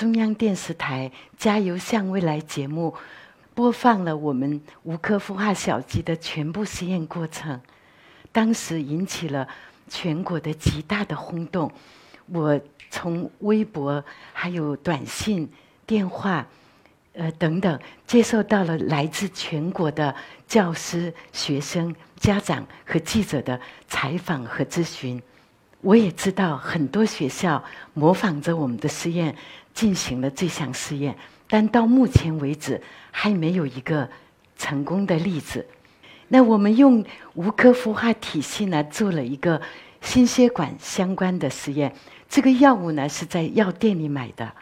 中央电视台《加油向未来》节目播放了我们无壳孵化小鸡的全部实验过程，当时引起了全国的极大的轰动。我从微博、还有短信、电话，呃等等，接受到了来自全国的教师、学生、家长和记者的采访和咨询。我也知道很多学校模仿着我们的实验进行了这项试验，但到目前为止还没有一个成功的例子。那我们用无壳孵化体系呢，做了一个心血管相关的实验。这个药物呢是在药店里买的，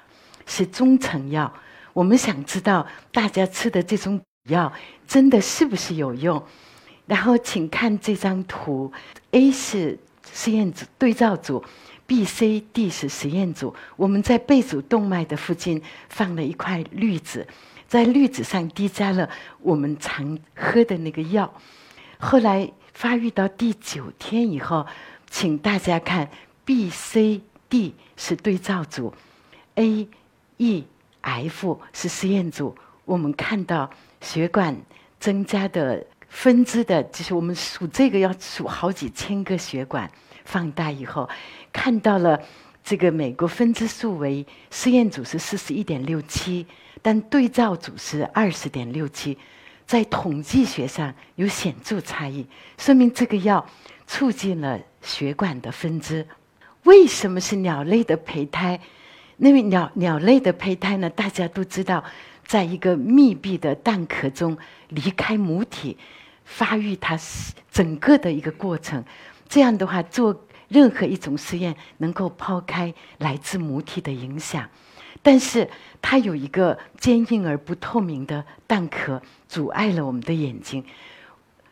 是中成药。我们想知道大家吃的这种药真的是不是有用？然后请看这张图，A 是。实验组对照组，B、C、D 是实验组。我们在背主动脉的附近放了一块滤纸，在滤纸上滴加了我们常喝的那个药。后来发育到第九天以后，请大家看 B、C、D 是对照组，A、E、F 是实验组。我们看到血管增加的。分支的，就是我们数这个要数好几千个血管，放大以后看到了这个美国分支数为试验组是四十一点六七，但对照组是二十点六七，在统计学上有显著差异，说明这个药促进了血管的分支。为什么是鸟类的胚胎？因为鸟鸟类的胚胎呢，大家都知道，在一个密闭的蛋壳中离开母体。发育它是整个的一个过程，这样的话做任何一种实验能够抛开来自母体的影响，但是它有一个坚硬而不透明的蛋壳，阻碍了我们的眼睛。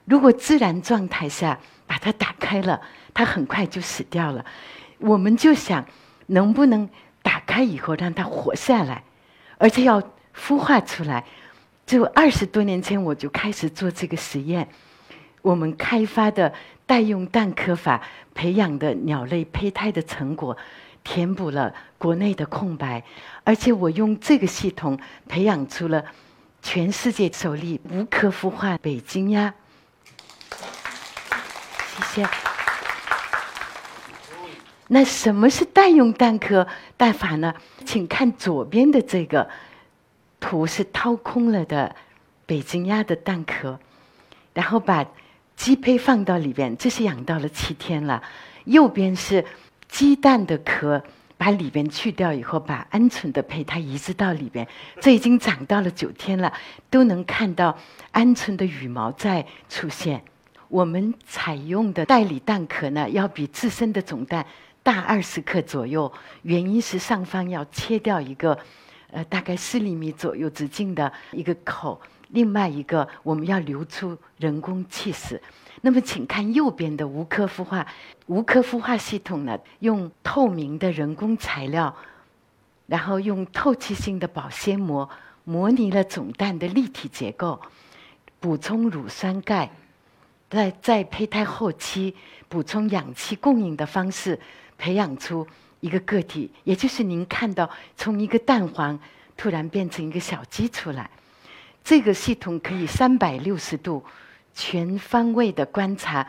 如果自然状态下把它打开了，它很快就死掉了。我们就想能不能打开以后让它活下来，而且要孵化出来。就二十多年前，我就开始做这个实验。我们开发的代用蛋壳法培养的鸟类胚胎的成果，填补了国内的空白。而且我用这个系统培养出了全世界首例无壳孵化北京鸭。谢谢。那什么是代用蛋壳蛋法呢？请看左边的这个。图是掏空了的北京鸭的蛋壳，然后把鸡胚放到里边，这是养到了七天了。右边是鸡蛋的壳，把里边去掉以后，把鹌鹑的胚胎移植到里边，这已经长到了九天了，都能看到鹌鹑的羽毛在出现。我们采用的代理蛋壳呢，要比自身的种蛋大二十克左右，原因是上方要切掉一个。呃，大概四厘米左右直径的一个口，另外一个我们要留出人工气室。那么，请看右边的无壳孵化，无壳孵化系统呢，用透明的人工材料，然后用透气性的保鲜膜模拟了种蛋的立体结构，补充乳酸钙，在在胚胎后期补充氧气供应的方式，培养出。一个个体，也就是您看到从一个蛋黄突然变成一个小鸡出来，这个系统可以三百六十度全方位的观察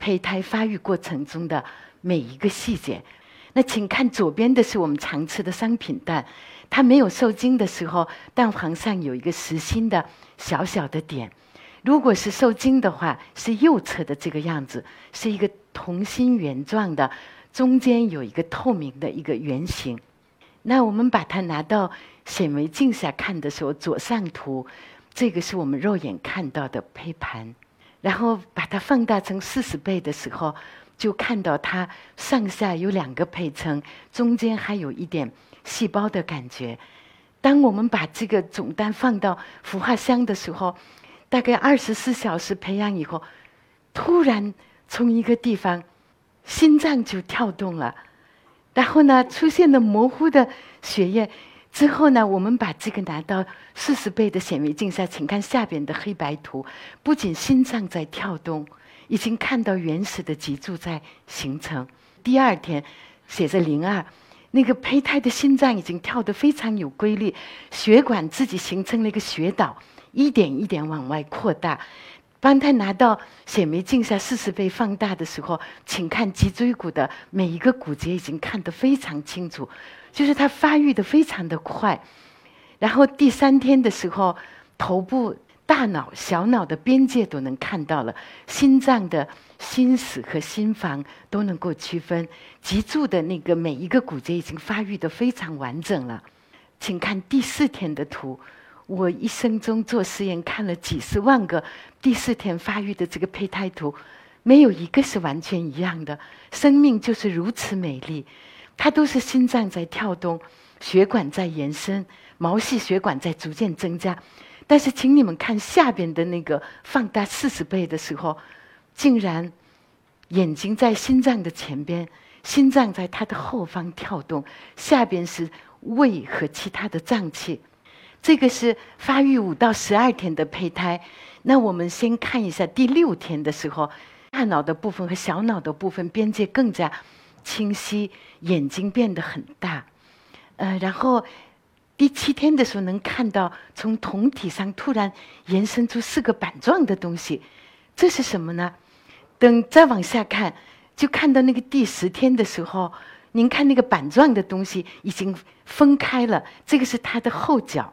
胚胎发育过程中的每一个细节。那请看左边的是我们常吃的商品蛋，它没有受精的时候，蛋黄上有一个实心的小小的点；如果是受精的话，是右侧的这个样子，是一个同心圆状的。中间有一个透明的一个圆形，那我们把它拿到显微镜下看的时候，左上图这个是我们肉眼看到的胚盘，然后把它放大成四十倍的时候，就看到它上下有两个胚层，中间还有一点细胞的感觉。当我们把这个种蛋放到孵化箱的时候，大概二十四小时培养以后，突然从一个地方。心脏就跳动了，然后呢，出现了模糊的血液。之后呢，我们把这个拿到四十倍的显微镜下，请看下边的黑白图。不仅心脏在跳动，已经看到原始的脊柱在形成。第二天写着零二，那个胚胎的心脏已经跳得非常有规律，血管自己形成了一个血岛，一点一点往外扩大。当他拿到显微镜下四十倍放大的时候，请看脊椎骨的每一个骨节已经看得非常清楚，就是它发育的非常的快。然后第三天的时候，头部、大脑、小脑的边界都能看到了，心脏的心室和心房都能够区分，脊柱的那个每一个骨节已经发育的非常完整了。请看第四天的图。我一生中做实验看了几十万个第四天发育的这个胚胎图，没有一个是完全一样的。生命就是如此美丽，它都是心脏在跳动，血管在延伸，毛细血管在逐渐增加。但是，请你们看下边的那个放大四十倍的时候，竟然眼睛在心脏的前边，心脏在它的后方跳动，下边是胃和其他的脏器。这个是发育五到十二天的胚胎，那我们先看一下第六天的时候，大脑的部分和小脑的部分边界更加清晰，眼睛变得很大，呃，然后第七天的时候能看到从酮体上突然延伸出四个板状的东西，这是什么呢？等再往下看，就看到那个第十天的时候，您看那个板状的东西已经分开了，这个是它的后脚。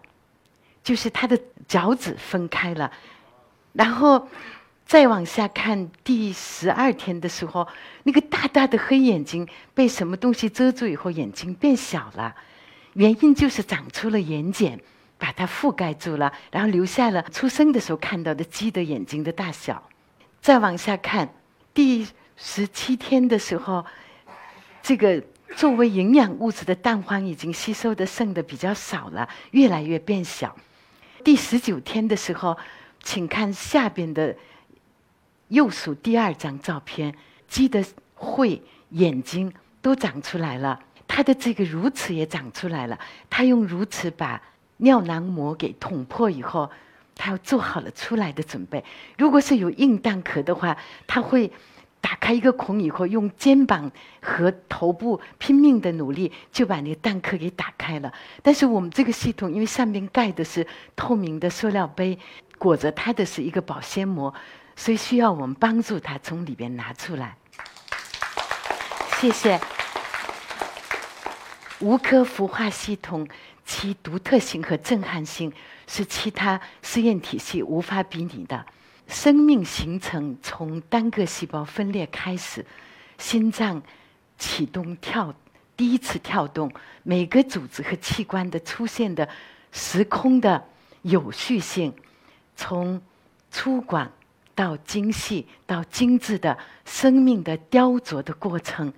就是他的脚趾分开了，然后再往下看，第十二天的时候，那个大大的黑眼睛被什么东西遮住以后，眼睛变小了。原因就是长出了眼睑，把它覆盖住了，然后留下了出生的时候看到的鸡的眼睛的大小。再往下看，第十七天的时候，这个作为营养物质的蛋黄已经吸收的剩的比较少了，越来越变小。第十九天的时候，请看下边的右数第二张照片，鸡的喙、眼睛都长出来了，它的这个乳齿也长出来了。它用乳齿把尿囊膜给捅破以后，它要做好了出来的准备。如果是有硬蛋壳的话，它会。打开一个孔以后，用肩膀和头部拼命的努力，就把那个蛋壳给打开了。但是我们这个系统，因为上面盖的是透明的塑料杯，裹着它的是一个保鲜膜，所以需要我们帮助它从里边拿出来。谢谢。无科孵化系统其独特性和震撼性是其他实验体系无法比拟的。生命形成从单个细胞分裂开始，心脏启动跳第一次跳动，每个组织和器官的出现的时空的有序性，从粗犷到精细到精致的生命的雕琢的过程，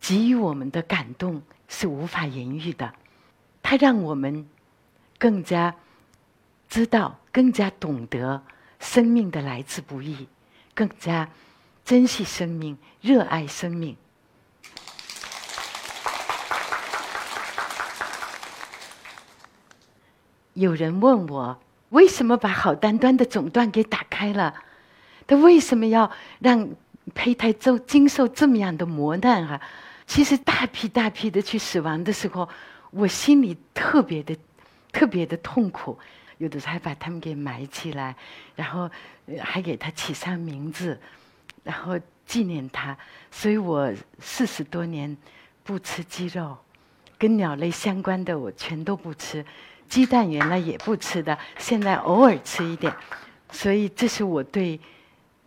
给予我们的感动是无法言喻的。它让我们更加知道，更加懂得。生命的来之不易，更加珍惜生命，热爱生命。有人问我，为什么把好端端的总段给打开了？他为什么要让胚胎受经受这么样的磨难啊？其实大批大批的去死亡的时候，我心里特别的、特别的痛苦。有的时候还把他们给埋起来，然后还给他起上名字，然后纪念他。所以我四十多年不吃鸡肉，跟鸟类相关的我全都不吃，鸡蛋原来也不吃的，现在偶尔吃一点。所以这是我对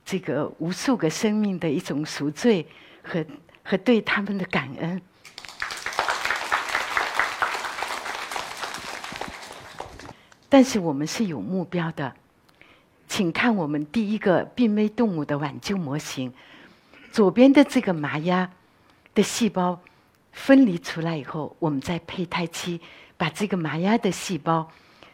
这个无数个生命的一种赎罪和和对他们的感恩。但是我们是有目标的，请看我们第一个濒危动物的挽救模型。左边的这个麻鸭的细胞分离出来以后，我们在胚胎期把这个麻鸭的细胞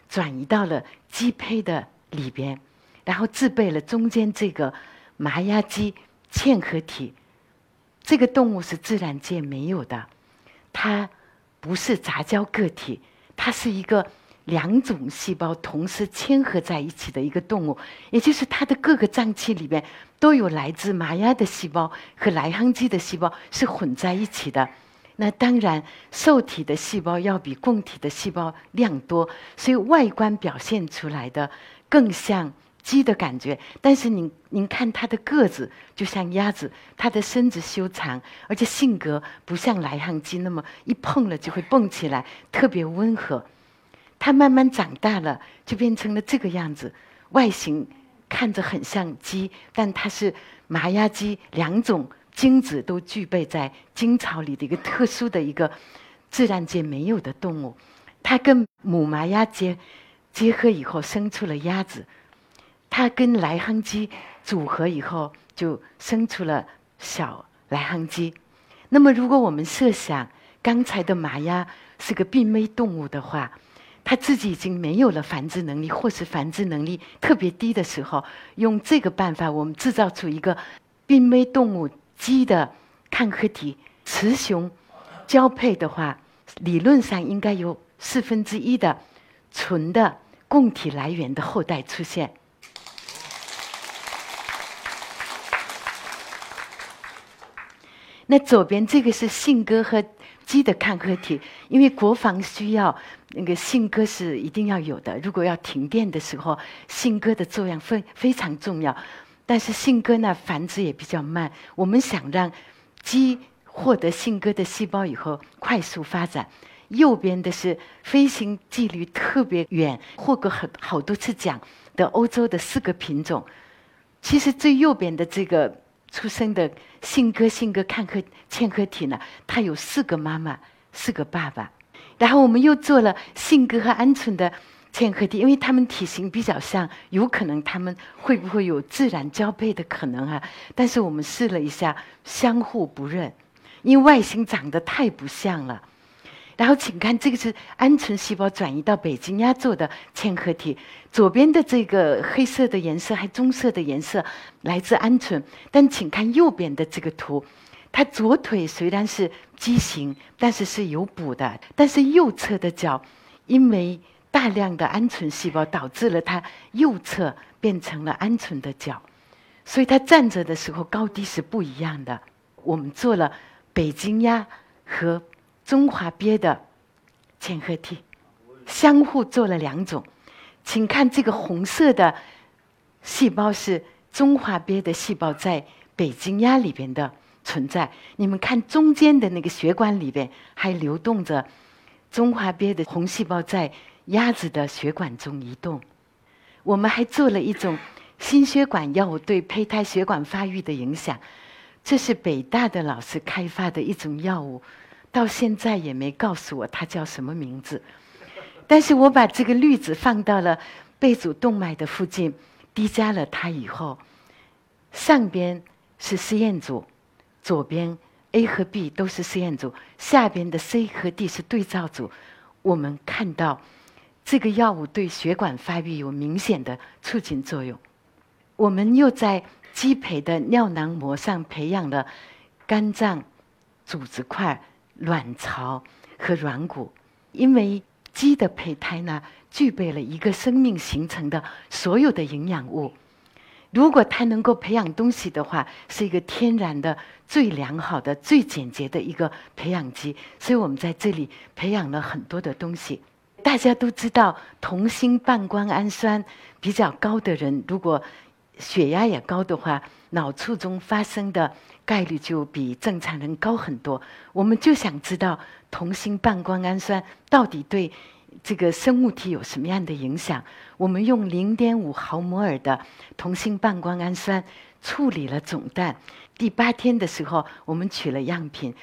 转移到了鸡胚的里边，然后制备了中间这个麻鸭鸡嵌合体。这个动物是自然界没有的，它不是杂交个体，它是一个。两种细胞同时嵌合在一起的一个动物，也就是它的各个脏器里面都有来自麻鸭的细胞和莱昂鸡的细胞是混在一起的。那当然，受体的细胞要比供体的细胞量多，所以外观表现出来的更像鸡的感觉。但是您您看它的个子就像鸭子，它的身子修长，而且性格不像来航鸡那么一碰了就会蹦起来，特别温和。它慢慢长大了，就变成了这个样子，外形看着很像鸡，但它是麻鸭鸡两种。精子都具备在精巢里的一个特殊的一个自然界没有的动物，它跟母麻鸭结结合以后生出了鸭子，它跟来航鸡组合以后就生出了小来航鸡。那么，如果我们设想刚才的麻鸭是个病危动物的话，它自己已经没有了繁殖能力，或是繁殖能力特别低的时候，用这个办法，我们制造出一个濒危动物。鸡的抗核体雌雄交配的话，理论上应该有四分之一的纯的供体来源的后代出现。那左边这个是信鸽和鸡的抗核体，因为国防需要，那个信鸽是一定要有的。如果要停电的时候，信鸽的作用非非常重要。但是信鸽呢繁殖也比较慢，我们想让鸡获得信鸽的细胞以后快速发展。右边的是飞行距离特别远、获过很好多次奖的欧洲的四个品种。其实最右边的这个出生的信鸽、信鸽看客嵌合体呢，它有四个妈妈、四个爸爸。然后我们又做了信鸽和鹌鹑的。嵌合体，因为它们体型比较像，有可能它们会不会有自然交配的可能啊？但是我们试了一下，相互不认，因为外形长得太不像了。然后，请看这个是鹌鹑细胞转移到北京鸭做的嵌合体，左边的这个黑色的颜色还棕色的颜色来自鹌鹑，但请看右边的这个图，它左腿虽然是畸形，但是是有补的，但是右侧的脚因为。大量的鹌鹑细胞导致了它右侧变成了鹌鹑的脚，所以它站着的时候高低是不一样的。我们做了北京鸭和中华鳖的嵌合体，相互做了两种。请看这个红色的细胞是中华鳖的细胞在北京鸭里边的存在。你们看中间的那个血管里边还流动着中华鳖的红细胞在。鸭子的血管中移动，我们还做了一种心血管药物对胚胎血管发育的影响。这是北大的老师开发的一种药物，到现在也没告诉我它叫什么名字。但是我把这个滤子放到了背主动脉的附近，滴加了它以后，上边是试验组，左边 A 和 B 都是试验组，下边的 C 和 D 是对照组。我们看到。这个药物对血管发育有明显的促进作用。我们又在鸡胚的尿囊膜上培养了肝脏组织块、卵巢和软骨，因为鸡的胚胎呢具备了一个生命形成的所有的营养物。如果它能够培养东西的话，是一个天然的、最良好的、最简洁的一个培养基。所以我们在这里培养了很多的东西。大家都知道，同心半胱氨酸比较高的人，如果血压也高的话，脑卒中发生的概率就比正常人高很多。我们就想知道同心半胱氨酸到底对这个生物体有什么样的影响。我们用零点五毫摩尔的同心半胱氨酸处理了总蛋。第八天的时候，我们取了样品，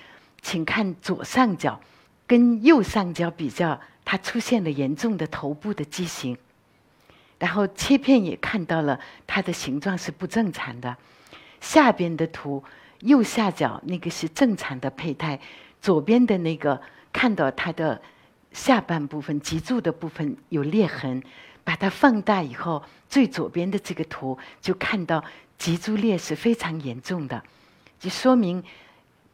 请看左上角跟右上角比较。它出现了严重的头部的畸形，然后切片也看到了它的形状是不正常的。下边的图，右下角那个是正常的胚胎，左边的那个看到它的下半部分脊柱的部分有裂痕，把它放大以后，最左边的这个图就看到脊柱裂是非常严重的，就说明。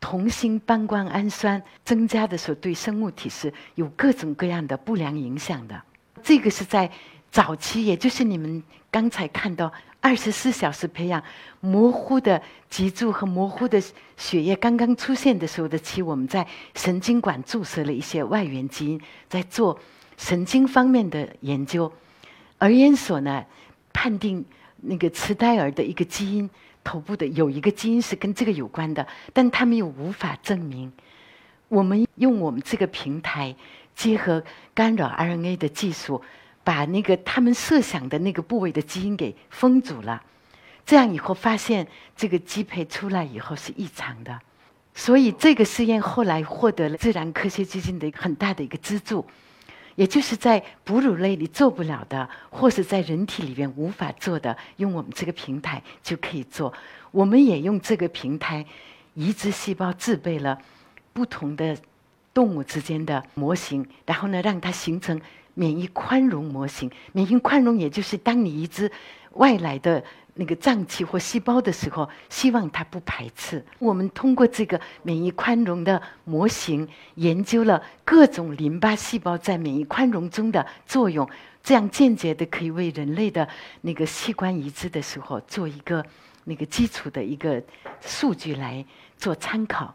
同心半胱氨酸增加的时候，对生物体是有各种各样的不良影响的。这个是在早期，也就是你们刚才看到二十四小时培养模糊的脊柱和模糊的血液刚刚出现的时候的期，我们在神经管注射了一些外源基因，在做神经方面的研究。而研所呢，判定那个痴呆儿的一个基因，头部的有一个基因是跟这个有关的，但他们又无法证明。我们用我们这个平台，结合干扰 RNA 的技术。把那个他们设想的那个部位的基因给封阻了，这样以后发现这个鸡胚出来以后是异常的，所以这个试验后来获得了自然科学基金的一个很大的一个资助，也就是在哺乳类里做不了的，或是在人体里面无法做的，用我们这个平台就可以做。我们也用这个平台移植细胞制备了不同的动物之间的模型，然后呢让它形成。免疫宽容模型，免疫宽容也就是当你移植外来的那个脏器或细胞的时候，希望它不排斥。我们通过这个免疫宽容的模型，研究了各种淋巴细胞在免疫宽容中的作用，这样间接的可以为人类的那个器官移植的时候做一个那个基础的一个数据来做参考。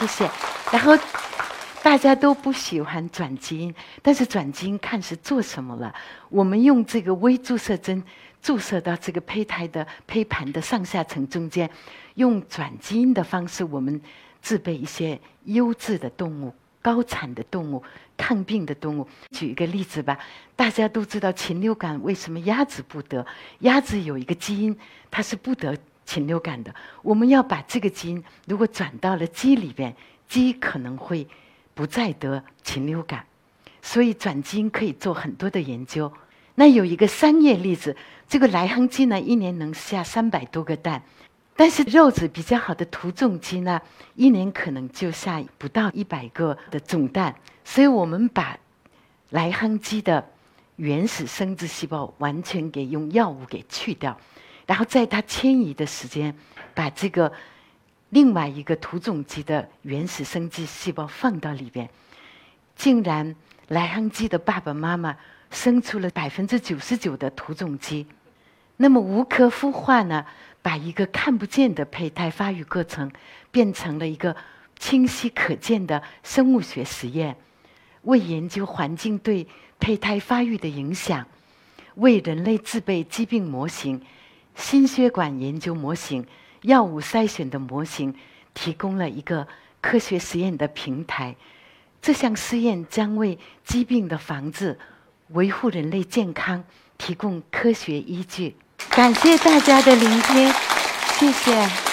谢谢，然后。大家都不喜欢转基因，但是转基因看是做什么了？我们用这个微注射针注射到这个胚胎的胚盘的上下层中间，用转基因的方式，我们制备一些优质的动物、高产的动物、抗病的动物。举一个例子吧，大家都知道禽流感为什么鸭子不得？鸭子有一个基因，它是不得禽流感的。我们要把这个基因如果转到了鸡里边，鸡可能会。不再得禽流感，所以转基因可以做很多的研究。那有一个商业例子，这个莱亨鸡呢，一年能下三百多个蛋，但是肉质比较好的土种鸡呢，一年可能就下不到一百个的种蛋。所以我们把莱亨鸡的原始生殖细胞完全给用药物给去掉，然后在它迁移的时间，把这个。另外一个土种鸡的原始生殖细胞放到里边，竟然莱亨鸡的爸爸妈妈生出了百分之九十九的土种鸡。那么无壳孵化呢，把一个看不见的胚胎发育过程变成了一个清晰可见的生物学实验，为研究环境对胚胎发育的影响，为人类制备疾病模型、心血管研究模型。药物筛选的模型提供了一个科学实验的平台。这项试验将为疾病的防治、维护人类健康提供科学依据。感谢大家的聆听，谢谢。